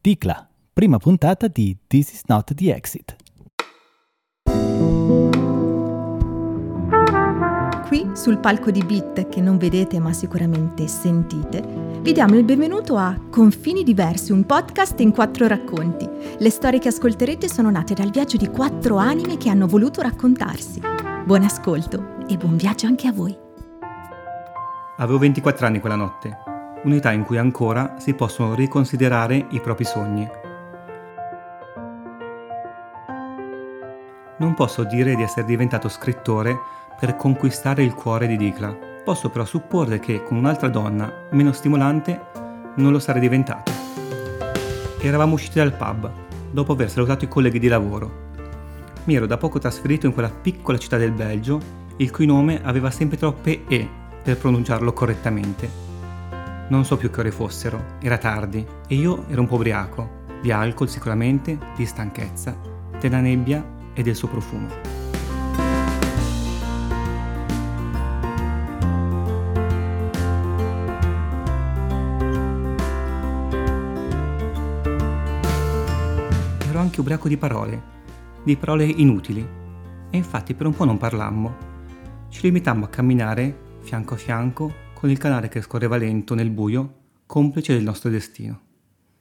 Dicla, prima puntata di This is not the exit. Qui sul palco di Bit, che non vedete ma sicuramente sentite, vi diamo il benvenuto a Confini Diversi, un podcast in quattro racconti. Le storie che ascolterete sono nate dal viaggio di quattro anime che hanno voluto raccontarsi. Buon ascolto e buon viaggio anche a voi. Avevo 24 anni quella notte, un'età in cui ancora si possono riconsiderare i propri sogni. Non posso dire di essere diventato scrittore per conquistare il cuore di Dicla. Posso però supporre che con un'altra donna, meno stimolante, non lo sarei diventato. Eravamo usciti dal pub, dopo aver salutato i colleghi di lavoro. Mi ero da poco trasferito in quella piccola città del Belgio, il cui nome aveva sempre troppe E per pronunciarlo correttamente. Non so più che ore fossero, era tardi e io ero un po' ubriaco, di alcol sicuramente, di stanchezza, della nebbia e del suo profumo. ero anche ubriaco di parole, di parole inutili, e infatti per un po' non parlammo. Ci limitammo a camminare fianco a fianco con il canale che scorreva lento nel buio, complice del nostro destino.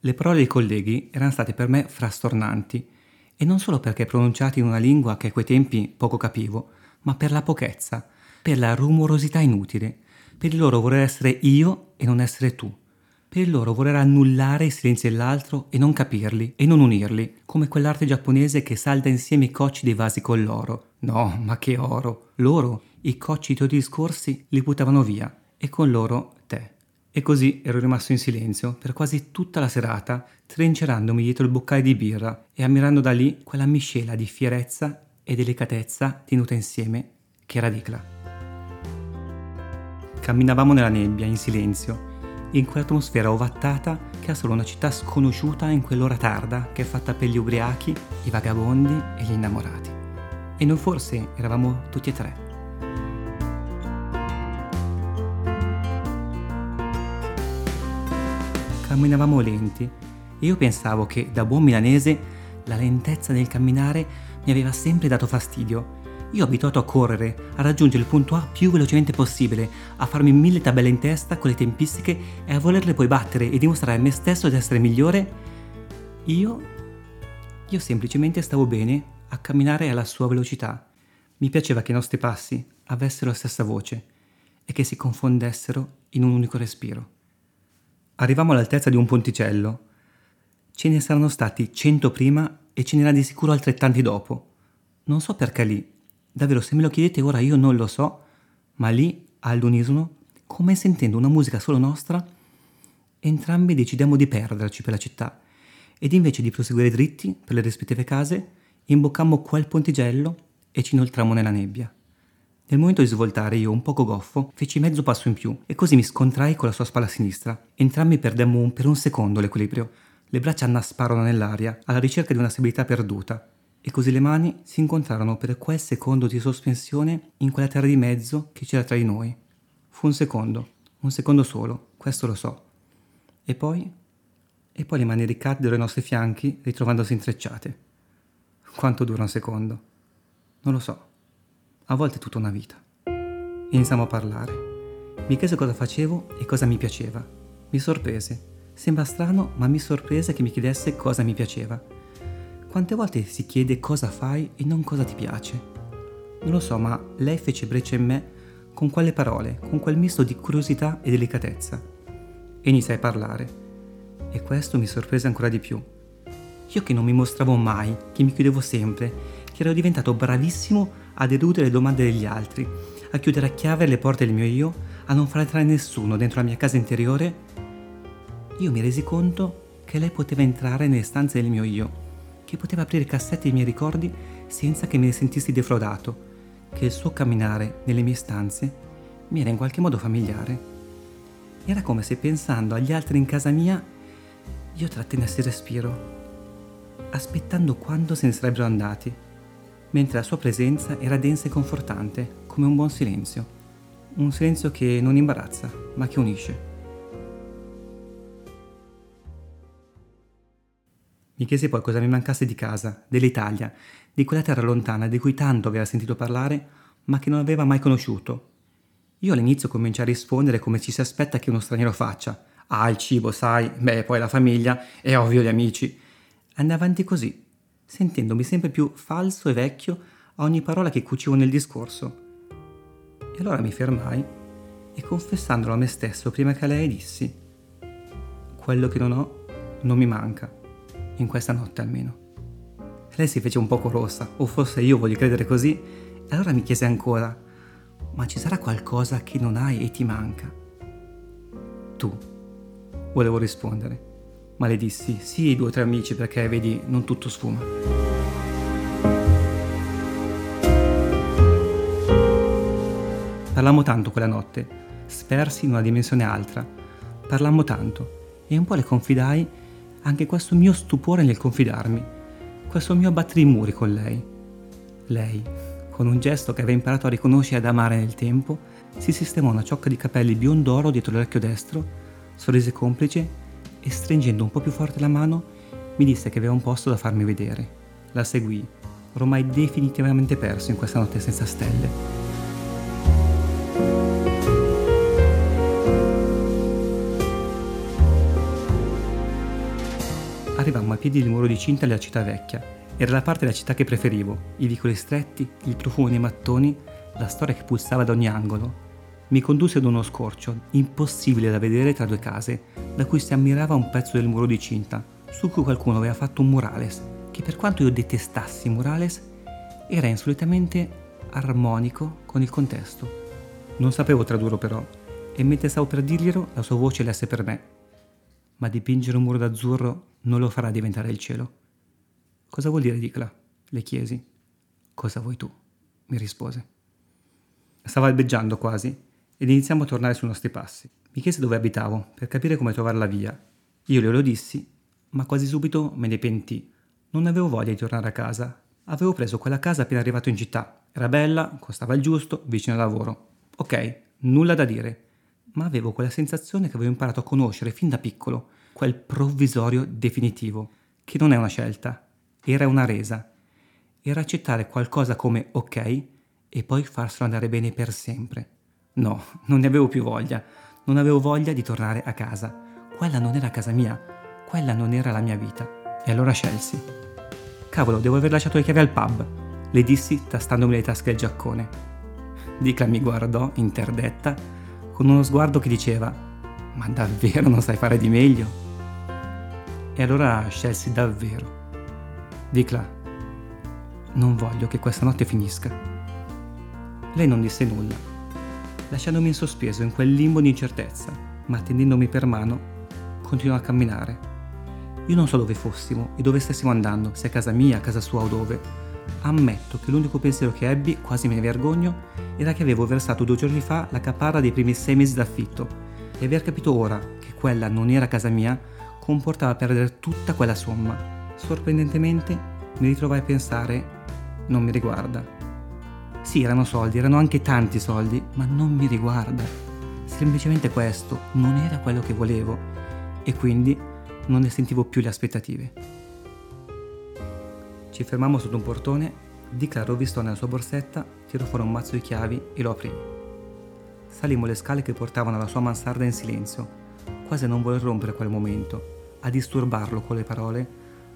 Le parole dei colleghi erano state per me frastornanti, e non solo perché pronunciate in una lingua che a quei tempi poco capivo, ma per la pochezza, per la rumorosità inutile, per il loro voler essere io e non essere tu per il loro voler annullare i silenzi dell'altro e non capirli e non unirli, come quell'arte giapponese che salda insieme i cocci dei vasi con l'oro. No, ma che oro! Loro, i cocci dei tuoi discorsi, li buttavano via, e con loro te. E così ero rimasto in silenzio per quasi tutta la serata, trincerandomi dietro il boccale di birra e ammirando da lì quella miscela di fierezza e delicatezza tenuta insieme che era Dicla. Camminavamo nella nebbia, in silenzio, in quell'atmosfera ovattata che ha solo una città sconosciuta in quell'ora tarda che è fatta per gli ubriachi, i vagabondi e gli innamorati. E noi forse eravamo tutti e tre. Camminavamo lenti e io pensavo che da buon milanese la lentezza del camminare mi aveva sempre dato fastidio io abituato a correre, a raggiungere il punto A più velocemente possibile, a farmi mille tabelle in testa con le tempistiche e a volerle poi battere e dimostrare a me stesso di essere migliore, io... io semplicemente stavo bene a camminare alla sua velocità. Mi piaceva che i nostri passi avessero la stessa voce e che si confondessero in un unico respiro. Arrivammo all'altezza di un ponticello. Ce ne saranno stati cento prima e ce n'era di sicuro altrettanti dopo. Non so perché lì, Davvero, se me lo chiedete ora io non lo so, ma lì, all'unisono, come sentendo una musica solo nostra, entrambi decidiamo di perderci per la città ed invece di proseguire dritti per le rispettive case, imboccammo quel pontigello e ci inoltrammo nella nebbia. Nel momento di svoltare io, un poco goffo, feci mezzo passo in più e così mi scontrai con la sua spalla sinistra. Entrambi perdemmo un, per un secondo l'equilibrio. Le braccia annasparono nell'aria, alla ricerca di una stabilità perduta, e così le mani si incontrarono per quel secondo di sospensione in quella terra di mezzo che c'era tra di noi. Fu un secondo, un secondo solo, questo lo so. E poi? E poi le mani ricaddero ai nostri fianchi ritrovandosi intrecciate. Quanto dura un secondo? Non lo so. A volte tutta una vita. Iniziamo a parlare. Mi chiese cosa facevo e cosa mi piaceva. Mi sorprese. Sembra strano, ma mi sorprese che mi chiedesse cosa mi piaceva quante volte si chiede cosa fai e non cosa ti piace? Non lo so, ma lei fece breccia in me con quelle parole, con quel misto di curiosità e delicatezza. E iniziai a parlare. E questo mi sorprese ancora di più. Io che non mi mostravo mai, che mi chiudevo sempre, che ero diventato bravissimo ad eludere le domande degli altri, a chiudere a chiave le porte del mio io, a non far entrare nessuno dentro la mia casa interiore, io mi resi conto che lei poteva entrare nelle stanze del mio io che poteva aprire i cassetti dei miei ricordi senza che me ne sentissi defraudato, che il suo camminare nelle mie stanze mi era in qualche modo familiare. Era come se pensando agli altri in casa mia io trattenessi il respiro, aspettando quando se ne sarebbero andati, mentre la sua presenza era densa e confortante, come un buon silenzio, un silenzio che non imbarazza, ma che unisce. Mi chiesi poi cosa mi mancasse di casa, dell'Italia, di quella terra lontana di cui tanto aveva sentito parlare, ma che non aveva mai conosciuto. Io all'inizio cominciai a rispondere come ci si aspetta che uno straniero faccia. Ah, il cibo, sai, beh, poi la famiglia, e ovvio gli amici. Andai avanti così, sentendomi sempre più falso e vecchio a ogni parola che cucivo nel discorso. E allora mi fermai e confessandolo a me stesso prima che a lei dissi, quello che non ho non mi manca, in questa notte almeno. Lei si fece un poco rossa, o forse io voglio credere così, e allora mi chiese ancora, ma ci sarà qualcosa che non hai e ti manca? Tu, volevo rispondere, ma le dissi sì due o tre amici perché vedi non tutto sfuma. Parlammo tanto quella notte, spersi in una dimensione altra. Parlammo tanto e un po' le confidai anche questo mio stupore nel confidarmi, questo mio abbattere i muri con lei. Lei, con un gesto che aveva imparato a riconoscere ed amare nel tempo, si sistemò una ciocca di capelli biondoro dietro l'orecchio destro, sorrise complice e stringendo un po' più forte la mano mi disse che aveva un posto da farmi vedere. La seguì, ormai definitivamente perso in questa notte senza stelle. Arrivammo ai piedi del muro di cinta della città vecchia. Era la parte della città che preferivo, i vicoli stretti, il profumo dei mattoni, la storia che pulsava da ogni angolo, mi condusse ad uno scorcio, impossibile da vedere tra due case, da cui si ammirava un pezzo del muro di cinta, su cui qualcuno aveva fatto un murales, che per quanto io detestassi murales, era insolitamente armonico con il contesto. Non sapevo tradurlo però, e mentre stavo per dirglielo, la sua voce lesse per me. Ma dipingere un muro d'azzurro non lo farà diventare il cielo. Cosa vuol dire, Dicla? Le chiesi. Cosa vuoi tu? mi rispose. Stava albeggiando quasi ed iniziamo a tornare sui nostri passi. Mi chiese dove abitavo per capire come trovare la via. Io glielo dissi, ma quasi subito me ne pentì. Non avevo voglia di tornare a casa. Avevo preso quella casa appena arrivato in città. Era bella, costava il giusto, vicino al lavoro. Ok, nulla da dire. Ma avevo quella sensazione che avevo imparato a conoscere fin da piccolo, quel provvisorio definitivo, che non è una scelta, era una resa. Era accettare qualcosa come ok e poi farselo andare bene per sempre. No, non ne avevo più voglia. Non avevo voglia di tornare a casa. Quella non era casa mia. Quella non era la mia vita. E allora scelsi. Cavolo, devo aver lasciato le chiavi al pub. Le dissi tastandomi le tasche del giaccone. Dica mi guardò, interdetta, con uno sguardo che diceva: Ma davvero non sai fare di meglio? E allora scelsi davvero. Dicla, non voglio che questa notte finisca. Lei non disse nulla lasciandomi in sospeso in quel limbo di incertezza, ma tendendomi per mano, continuò a camminare. Io non so dove fossimo e dove stessimo andando, se a casa mia, a casa sua o dove. Ammetto che l'unico pensiero che ebbi, quasi me ne vergogno, era che avevo versato due giorni fa la caparra dei primi sei mesi d'affitto e aver capito ora che quella non era casa mia comportava perdere tutta quella somma. Sorprendentemente mi ritrovai a pensare, non mi riguarda, sì, erano soldi, erano anche tanti soldi, ma non mi riguarda. Semplicemente questo non era quello che volevo e quindi non ne sentivo più le aspettative. Ci fermammo sotto un portone, Di Claro vistò nella sua borsetta, tirò fuori un mazzo di chiavi e lo aprì. Salimmo le scale che portavano alla sua mansarda in silenzio, quasi a non voler rompere quel momento, a disturbarlo con le parole,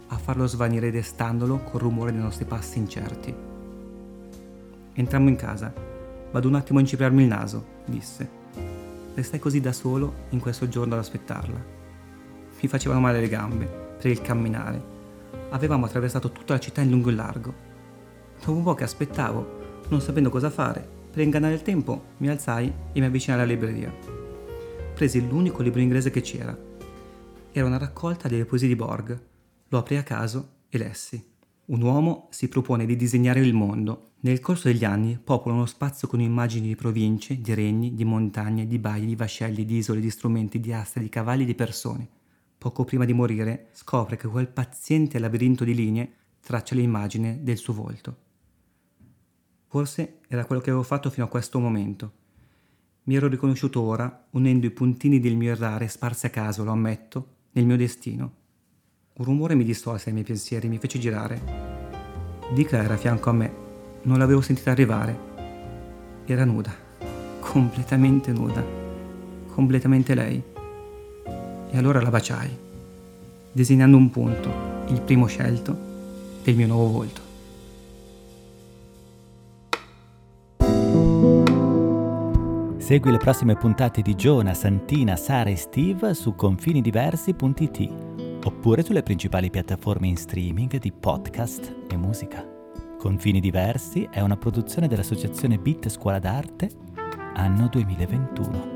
a farlo svanire destandolo col rumore dei nostri passi incerti. Entrammo in casa. Vado un attimo a incipriarmi il naso, disse. Restai così da solo in questo giorno ad aspettarla. Mi facevano male le gambe per il camminare. Avevamo attraversato tutta la città in lungo e largo. Dopo un po' che aspettavo, non sapendo cosa fare, per ingannare il tempo mi alzai e mi avvicinai alla libreria. Presi l'unico libro inglese che c'era. Era una raccolta delle poesie di Borg. Lo aprì a caso e lessi. Un uomo si propone di disegnare il mondo. Nel corso degli anni popola uno spazio con immagini di province, di regni, di montagne, di baie, di vascelli, di isole, di strumenti, di astre, di cavalli di persone. Poco prima di morire scopre che quel paziente labirinto di linee traccia l'immagine del suo volto. Forse era quello che avevo fatto fino a questo momento. Mi ero riconosciuto ora, unendo i puntini del mio errare sparsi a caso, lo ammetto, nel mio destino. Un rumore mi distolse dai miei pensieri, mi fece girare. Dica era a fianco a me, non l'avevo sentita arrivare. Era nuda, completamente nuda, completamente lei. E allora la baciai, disegnando un punto, il primo scelto, del mio nuovo volto. Segui le prossime puntate di Giona, Santina, Sara e Steve su confinidiversi.it oppure sulle principali piattaforme in streaming di podcast e musica. Confini Diversi è una produzione dell'associazione Bit Scuola d'Arte, anno 2021.